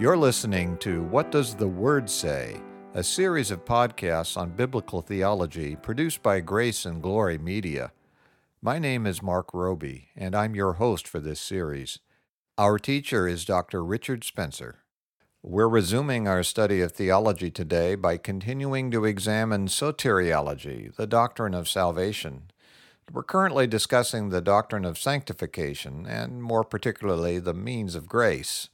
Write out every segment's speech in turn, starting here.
You're listening to What Does the Word Say? A series of podcasts on biblical theology produced by Grace and Glory Media. My name is Mark Roby, and I'm your host for this series. Our teacher is Dr. Richard Spencer. We're resuming our study of theology today by continuing to examine soteriology, the doctrine of salvation. We're currently discussing the doctrine of sanctification, and more particularly the means of grace.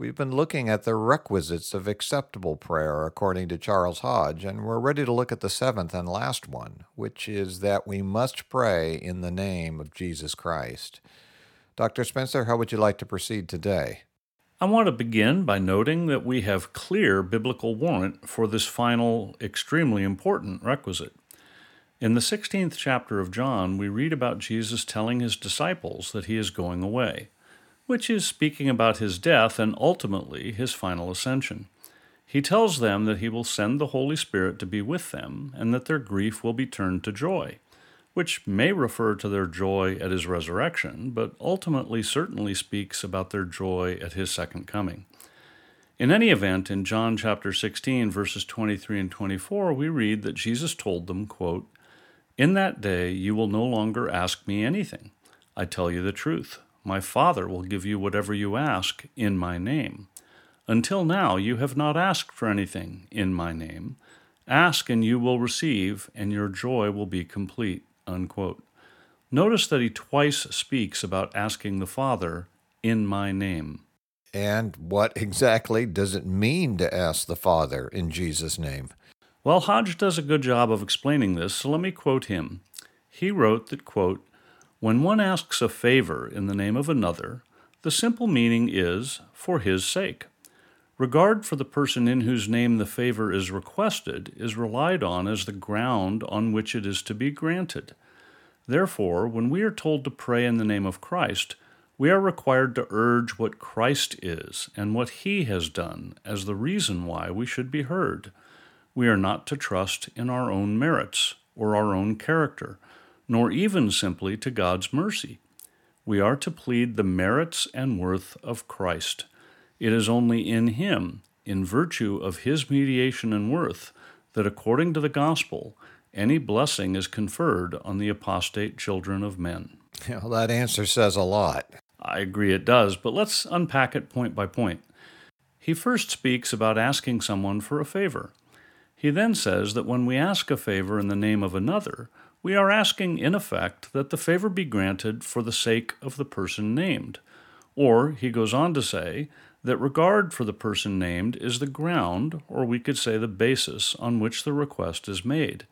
We've been looking at the requisites of acceptable prayer according to Charles Hodge, and we're ready to look at the seventh and last one, which is that we must pray in the name of Jesus Christ. Dr. Spencer, how would you like to proceed today? I want to begin by noting that we have clear biblical warrant for this final, extremely important requisite. In the 16th chapter of John, we read about Jesus telling his disciples that he is going away which is speaking about his death and ultimately his final ascension. He tells them that he will send the Holy Spirit to be with them and that their grief will be turned to joy, which may refer to their joy at his resurrection, but ultimately certainly speaks about their joy at his second coming. In any event, in John chapter 16, verses 23 and 24, we read that Jesus told them, quote, In that day you will no longer ask me anything. I tell you the truth. My Father will give you whatever you ask in my name. Until now, you have not asked for anything in my name. Ask and you will receive, and your joy will be complete. Unquote. Notice that he twice speaks about asking the Father in my name. And what exactly does it mean to ask the Father in Jesus' name? Well, Hodge does a good job of explaining this, so let me quote him. He wrote that, quote, when one asks a favor in the name of another, the simple meaning is for his sake. Regard for the person in whose name the favor is requested is relied on as the ground on which it is to be granted. Therefore, when we are told to pray in the name of Christ, we are required to urge what Christ is and what he has done as the reason why we should be heard. We are not to trust in our own merits or our own character nor even simply to God's mercy. We are to plead the merits and worth of Christ. It is only in Him, in virtue of His mediation and worth, that according to the gospel, any blessing is conferred on the apostate children of men. Well, that answer says a lot. I agree it does, but let's unpack it point by point. He first speaks about asking someone for a favor. He then says that when we ask a favor in the name of another, we are asking, in effect, that the favor be granted for the sake of the person named. Or, he goes on to say, that regard for the person named is the ground, or we could say the basis, on which the request is made.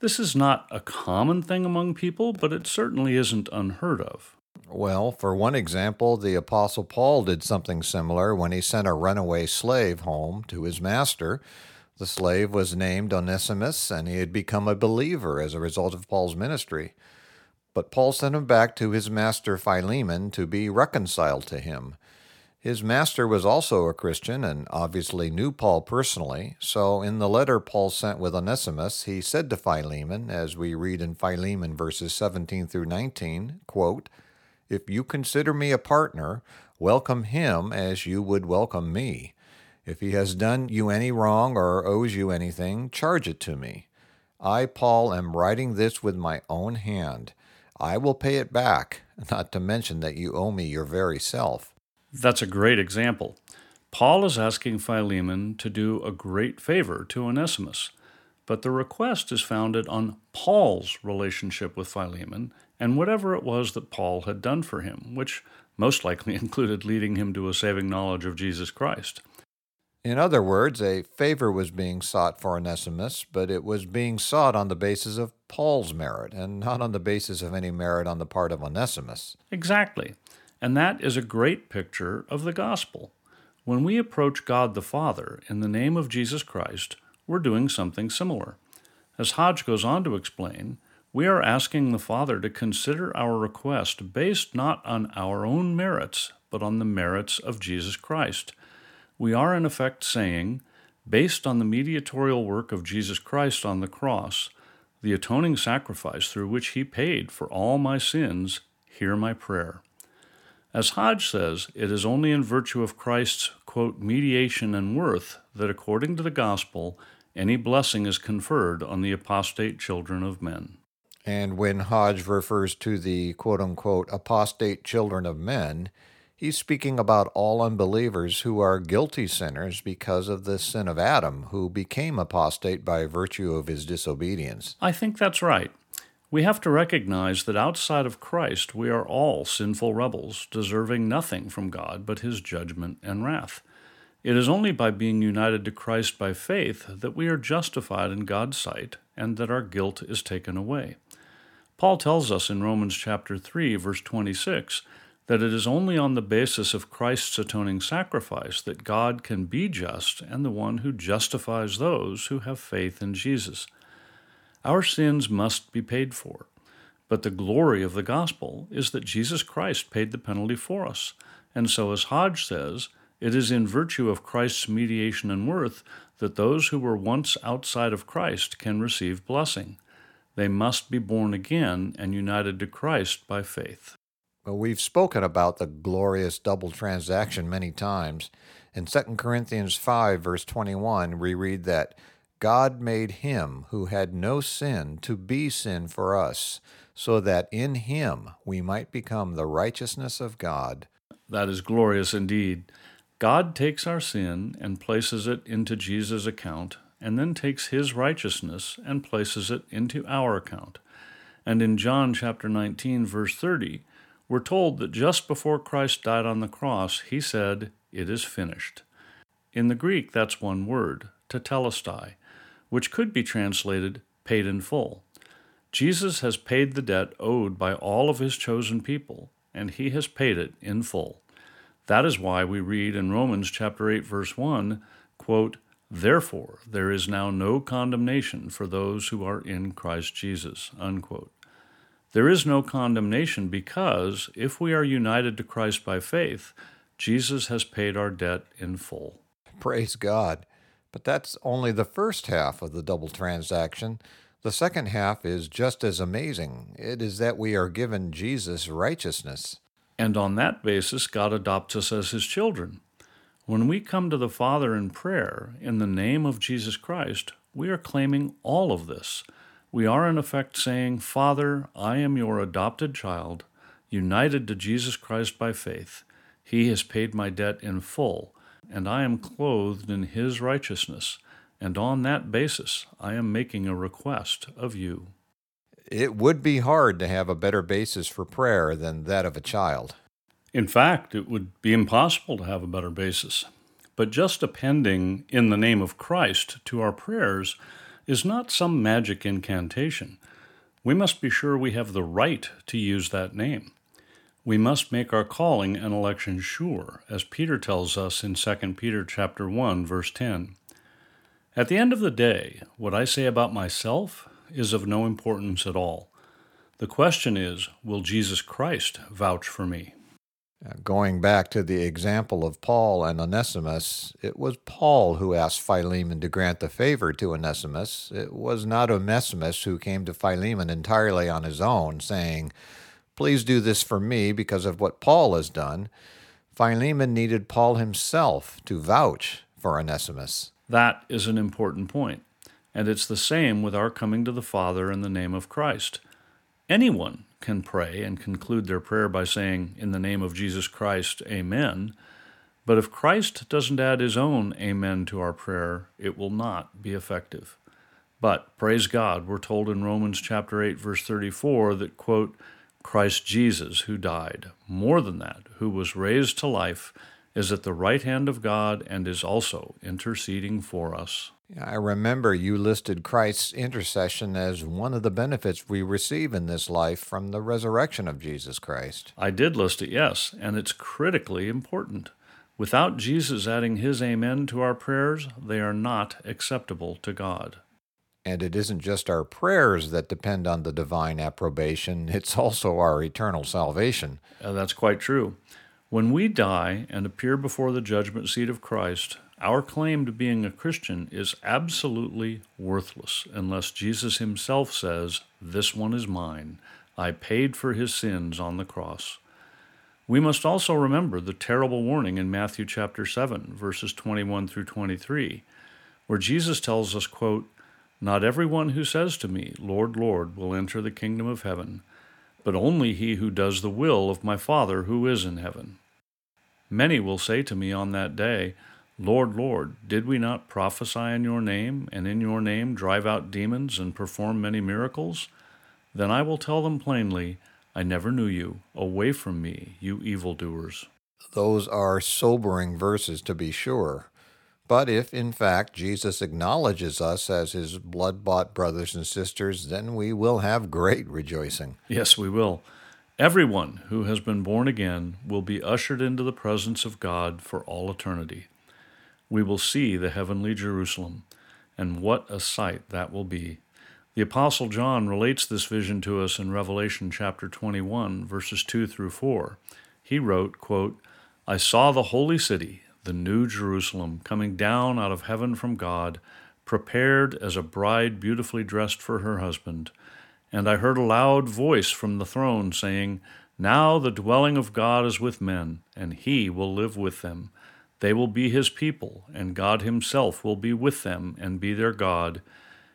This is not a common thing among people, but it certainly isn't unheard of. Well, for one example, the Apostle Paul did something similar when he sent a runaway slave home to his master the slave was named Onesimus, and he had become a believer as a result of Paul's ministry. But Paul sent him back to his master Philemon to be reconciled to him. His master was also a Christian and obviously knew Paul personally, so in the letter Paul sent with Onesimus, he said to Philemon, as we read in Philemon verses 17 through 19, quote, If you consider me a partner, welcome him as you would welcome me. If he has done you any wrong or owes you anything, charge it to me. I, Paul, am writing this with my own hand. I will pay it back, not to mention that you owe me your very self. That's a great example. Paul is asking Philemon to do a great favor to Onesimus, but the request is founded on Paul's relationship with Philemon and whatever it was that Paul had done for him, which most likely included leading him to a saving knowledge of Jesus Christ. In other words, a favor was being sought for Onesimus, but it was being sought on the basis of Paul's merit and not on the basis of any merit on the part of Onesimus. Exactly. And that is a great picture of the gospel. When we approach God the Father in the name of Jesus Christ, we're doing something similar. As Hodge goes on to explain, we are asking the Father to consider our request based not on our own merits, but on the merits of Jesus Christ we are in effect saying, based on the mediatorial work of Jesus Christ on the cross, the atoning sacrifice through which he paid for all my sins, hear my prayer. As Hodge says, it is only in virtue of Christ's, quote, mediation and worth that according to the gospel, any blessing is conferred on the apostate children of men. And when Hodge refers to the quote unquote apostate children of men, he's speaking about all unbelievers who are guilty sinners because of the sin of Adam, who became apostate by virtue of his disobedience. I think that's right. We have to recognize that outside of Christ, we are all sinful rebels, deserving nothing from God but his judgment and wrath. It is only by being united to Christ by faith that we are justified in God's sight and that our guilt is taken away. Paul tells us in Romans chapter 3 verse 26 that it is only on the basis of Christ's atoning sacrifice that God can be just and the one who justifies those who have faith in Jesus. Our sins must be paid for. But the glory of the gospel is that Jesus Christ paid the penalty for us. And so, as Hodge says, it is in virtue of Christ's mediation and worth that those who were once outside of Christ can receive blessing. They must be born again and united to Christ by faith. Well, we've spoken about the glorious double transaction many times. In 2 Corinthians 5, verse 21, we read that God made him who had no sin to be sin for us, so that in him we might become the righteousness of God. That is glorious indeed. God takes our sin and places it into Jesus' account, and then takes his righteousness and places it into our account. And in John chapter 19, verse 30, we're told that just before Christ died on the cross, he said, It is finished. In the Greek, that's one word, tetelestai, which could be translated paid in full. Jesus has paid the debt owed by all of his chosen people, and he has paid it in full. That is why we read in Romans chapter 8 verse 1, quote, Therefore there is now no condemnation for those who are in Christ Jesus, unquote. There is no condemnation because if we are united to Christ by faith, Jesus has paid our debt in full. Praise God. But that's only the first half of the double transaction. The second half is just as amazing. It is that we are given Jesus' righteousness. And on that basis, God adopts us as his children. When we come to the Father in prayer in the name of Jesus Christ, we are claiming all of this. We are, in effect, saying, Father, I am your adopted child, united to Jesus Christ by faith. He has paid my debt in full and I am clothed in his righteousness, and on that basis I am making a request of you. It would be hard to have a better basis for prayer than that of a child. In fact, it would be impossible to have a better basis. But just appending in the name of Christ to our prayers is not some magic incantation. We must be sure we have the right to use that name. We must make our calling and election sure, as Peter tells us in 2 Peter chapter 1 verse 10. At the end of the day, what I say about myself is of no importance at all. The question is, will Jesus Christ vouch for me? Uh, going back to the example of Paul and Onesimus, it was Paul who asked Philemon to grant the favor to Onesimus. It was not Onesimus who came to Philemon entirely on his own, saying, Please do this for me because of what Paul has done. Philemon needed Paul himself to vouch for Onesimus. That is an important point. And it's the same with our coming to the Father in the name of Christ. Anyone can pray and conclude their prayer by saying, In the name of Jesus Christ, Amen. But if Christ doesn't add his own Amen to our prayer, it will not be effective. But praise God, we're told in Romans chapter 8 verse 34 that quote Christ Jesus, who died. More than that, who was raised to life, is at the right hand of God and is also interceding for us. I remember you listed Christ's intercession as one of the benefits we receive in this life from the resurrection of Jesus Christ. I did list it, yes, and it's critically important. Without Jesus adding his amen to our prayers, they are not acceptable to God. And it isn't just our prayers that depend on the divine approbation, it's also our eternal salvation. Uh, that's quite true. When we die and appear before the judgment seat of Christ, our claim to being a Christian is absolutely worthless unless Jesus himself says, This one is mine. I paid for his sins on the cross. We must also remember the terrible warning in Matthew chapter 7, verses 21 through 23, where Jesus tells us, quote, Not everyone who says to me, Lord, Lord, will enter the kingdom of heaven, but only he who does the will of my Father who is in heaven. Many will say to me on that day, Lord, Lord, did we not prophesy in your name, and in your name drive out demons and perform many miracles? Then I will tell them plainly, I never knew you. Away from me, you evildoers. Those are sobering verses, to be sure. But if, in fact, Jesus acknowledges us as his blood bought brothers and sisters, then we will have great rejoicing. Yes, we will. Everyone who has been born again will be ushered into the presence of God for all eternity. We will see the heavenly Jerusalem, and what a sight that will be. The Apostle John relates this vision to us in Revelation chapter 21, verses 2 through 4. He wrote, quote, I saw the holy city, the new Jerusalem, coming down out of heaven from God, prepared as a bride beautifully dressed for her husband. And I heard a loud voice from the throne saying, Now the dwelling of God is with men, and he will live with them. They will be his people, and God himself will be with them and be their God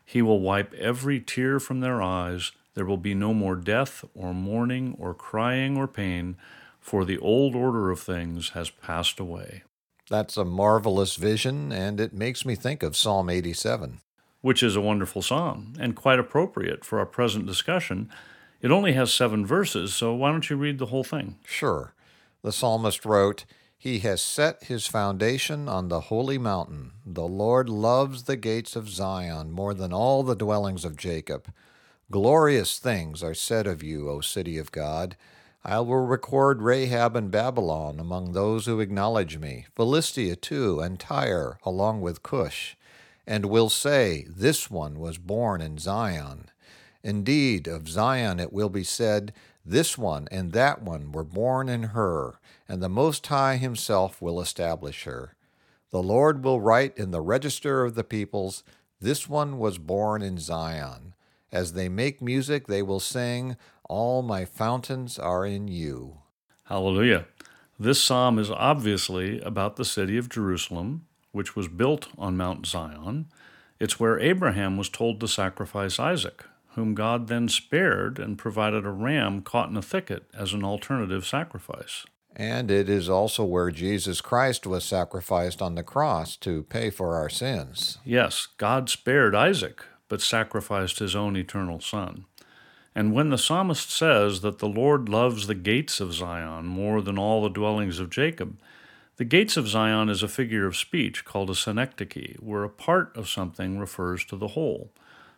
he will wipe every tear from their eyes. There will be no more death, or mourning, or crying, or pain, for the old order of things has passed away. That's a marvelous vision, and it makes me think of Psalm 87. Which is a wonderful psalm, and quite appropriate for our present discussion. It only has seven verses, so why don't you read the whole thing? Sure. The psalmist wrote, he has set his foundation on the holy mountain. The Lord loves the gates of Zion more than all the dwellings of Jacob. Glorious things are said of you, O city of God. I will record Rahab and Babylon among those who acknowledge me, Philistia too, and Tyre, along with Cush, and will say, This one was born in Zion. Indeed, of Zion it will be said, This one and that one were born in her and the Most High Himself will establish her. The Lord will write in the register of the peoples, This one was born in Zion. As they make music, they will sing, All my fountains are in you. Hallelujah. This psalm is obviously about the city of Jerusalem, which was built on Mount Zion. It's where Abraham was told to sacrifice Isaac, whom God then spared and provided a ram caught in a thicket as an alternative sacrifice. And it is also where Jesus Christ was sacrificed on the cross to pay for our sins. Yes, God spared Isaac, but sacrificed his own eternal Son. And when the psalmist says that the Lord loves the gates of Zion more than all the dwellings of Jacob, the gates of Zion is a figure of speech called a synecdoche, where a part of something refers to the whole.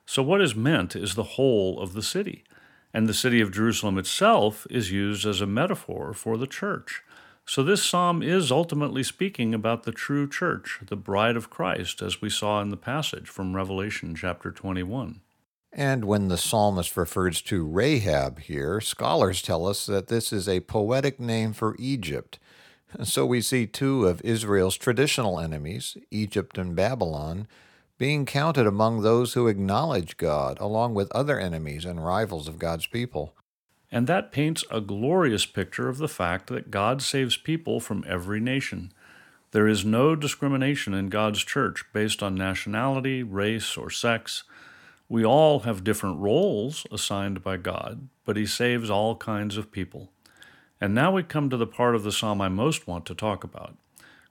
So, what is meant is the whole of the city and the city of Jerusalem itself is used as a metaphor for the church. So, this psalm is ultimately speaking about the true church, the bride of Christ, as we saw in the passage from Revelation chapter 21. And when the psalmist refers to Rahab here, scholars tell us that this is a poetic name for Egypt. So we see two of Israel's traditional enemies, Egypt and Babylon, being counted among those who acknowledge God, along with other enemies and rivals of God's people. And that paints a glorious picture of the fact that God saves people from every nation. There is no discrimination in God's church based on nationality, race, or sex. We all have different roles assigned by God, but He saves all kinds of people. And now we come to the part of the psalm I most want to talk about.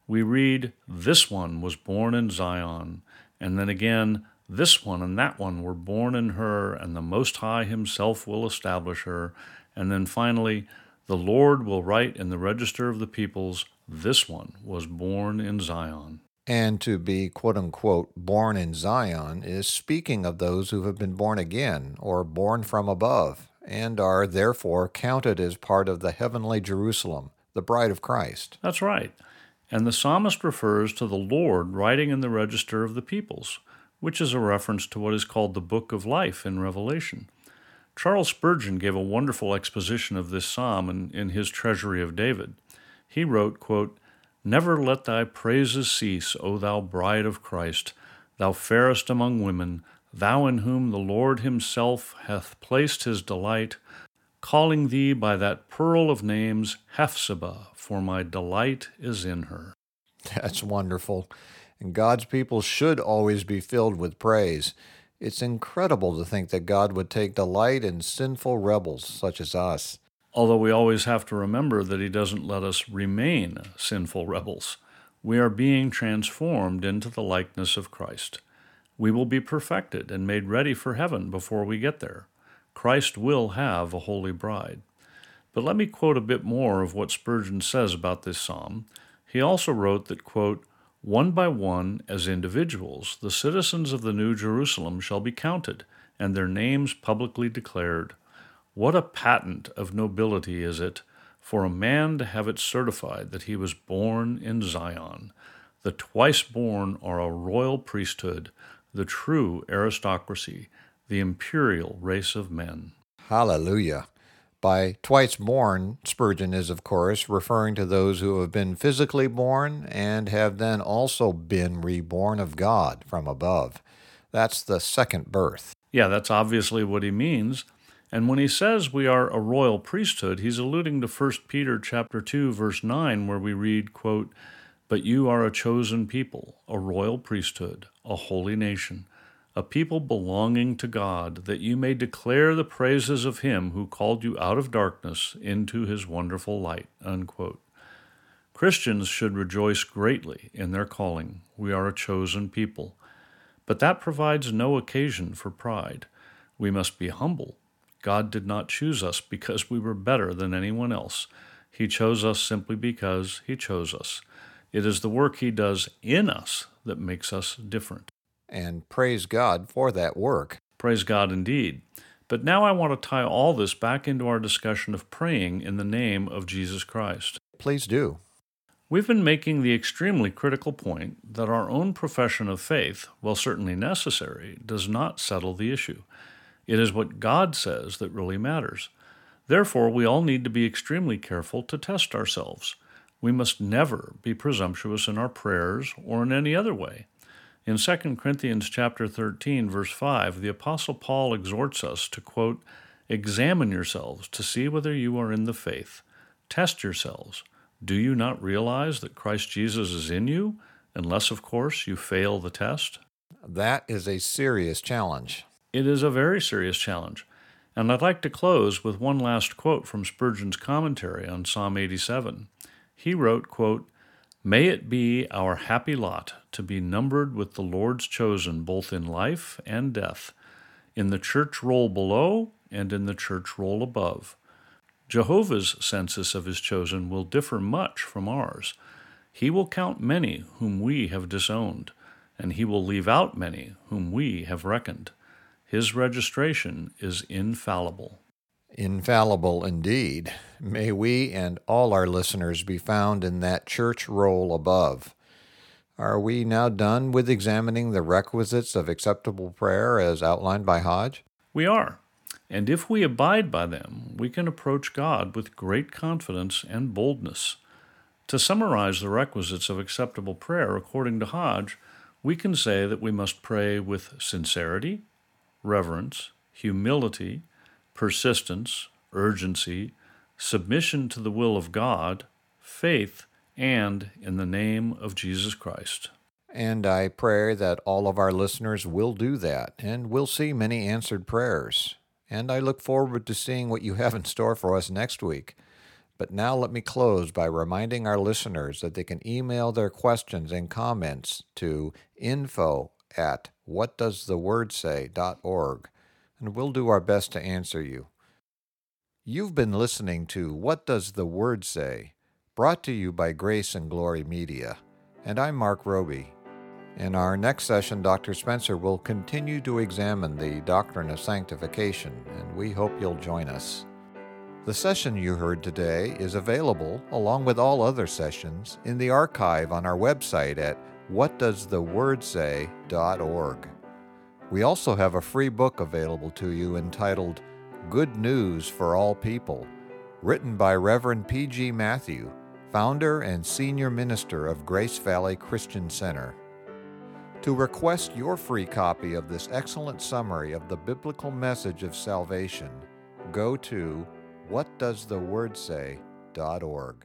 We read, This one was born in Zion and then again, this one and that one were born in her, and the Most High Himself will establish her. And then finally, the Lord will write in the register of the peoples, this one was born in Zion. And to be, quote unquote, born in Zion is speaking of those who have been born again or born from above and are therefore counted as part of the heavenly Jerusalem, the bride of Christ. That's right. And the psalmist refers to the Lord writing in the register of the peoples, which is a reference to what is called the Book of Life in Revelation. Charles Spurgeon gave a wonderful exposition of this psalm in, in his Treasury of David. He wrote, quote, Never let thy praises cease, O thou bride of Christ, thou fairest among women, thou in whom the Lord himself hath placed his delight. Calling thee by that pearl of names, Hephzibah, for my delight is in her. That's wonderful. And God's people should always be filled with praise. It's incredible to think that God would take delight in sinful rebels such as us. Although we always have to remember that He doesn't let us remain sinful rebels. We are being transformed into the likeness of Christ. We will be perfected and made ready for heaven before we get there. Christ will have a holy bride. But let me quote a bit more of what Spurgeon says about this psalm. He also wrote that, quote, one by one, as individuals, the citizens of the New Jerusalem shall be counted, and their names publicly declared. What a patent of nobility is it for a man to have it certified that he was born in Zion. The twice born are a royal priesthood, the true aristocracy, the imperial race of men. Hallelujah. By twice born, Spurgeon is, of course, referring to those who have been physically born and have then also been reborn of God from above. That's the second birth. Yeah, that's obviously what he means. And when he says we are a royal priesthood, he's alluding to 1 Peter chapter 2 verse 9 where we read, quote, "But you are a chosen people, a royal priesthood, a holy nation, a people belonging to God, that you may declare the praises of him who called you out of darkness into his wonderful light. Unquote. Christians should rejoice greatly in their calling. We are a chosen people. But that provides no occasion for pride. We must be humble. God did not choose us because we were better than anyone else. He chose us simply because He chose us. It is the work He does in us that makes us different and praise God for that work. Praise God indeed. But now I want to tie all this back into our discussion of praying in the name of Jesus Christ. Please do. We've been making the extremely critical point that our own profession of faith, while certainly necessary, does not settle the issue. It is what God says that really matters. Therefore, we all need to be extremely careful to test ourselves. We must never be presumptuous in our prayers or in any other way. In 2 Corinthians chapter 13 verse 5, the apostle Paul exhorts us to quote, "Examine yourselves to see whether you are in the faith. Test yourselves. Do you not realize that Christ Jesus is in you, unless of course you fail the test?" That is a serious challenge. It is a very serious challenge. And I'd like to close with one last quote from Spurgeon's commentary on Psalm 87. He wrote, quote, May it be our happy lot to be numbered with the Lord's chosen both in life and death, in the church roll below and in the church roll above. Jehovah's census of his chosen will differ much from ours. He will count many whom we have disowned, and he will leave out many whom we have reckoned. His registration is infallible. Infallible indeed. May we and all our listeners be found in that church roll above. Are we now done with examining the requisites of acceptable prayer as outlined by Hodge? We are. And if we abide by them, we can approach God with great confidence and boldness. To summarize the requisites of acceptable prayer according to Hodge, we can say that we must pray with sincerity, reverence, humility, persistence, urgency, submission to the will of God, faith, and in the name of Jesus Christ. And I pray that all of our listeners will do that, and we'll see many answered prayers. And I look forward to seeing what you have in store for us next week. But now let me close by reminding our listeners that they can email their questions and comments to info at whatdoesthewordsay.org and we'll do our best to answer you. You've been listening to What Does the Word Say? brought to you by Grace and Glory Media. And I'm Mark Roby. In our next session, Dr. Spencer will continue to examine the doctrine of sanctification, and we hope you'll join us. The session you heard today is available, along with all other sessions, in the archive on our website at whatdoesthewordsay.org. We also have a free book available to you entitled Good News for All People, written by Reverend P.G. Matthew, founder and senior minister of Grace Valley Christian Center. To request your free copy of this excellent summary of the biblical message of salvation, go to whatdoestheword say.org.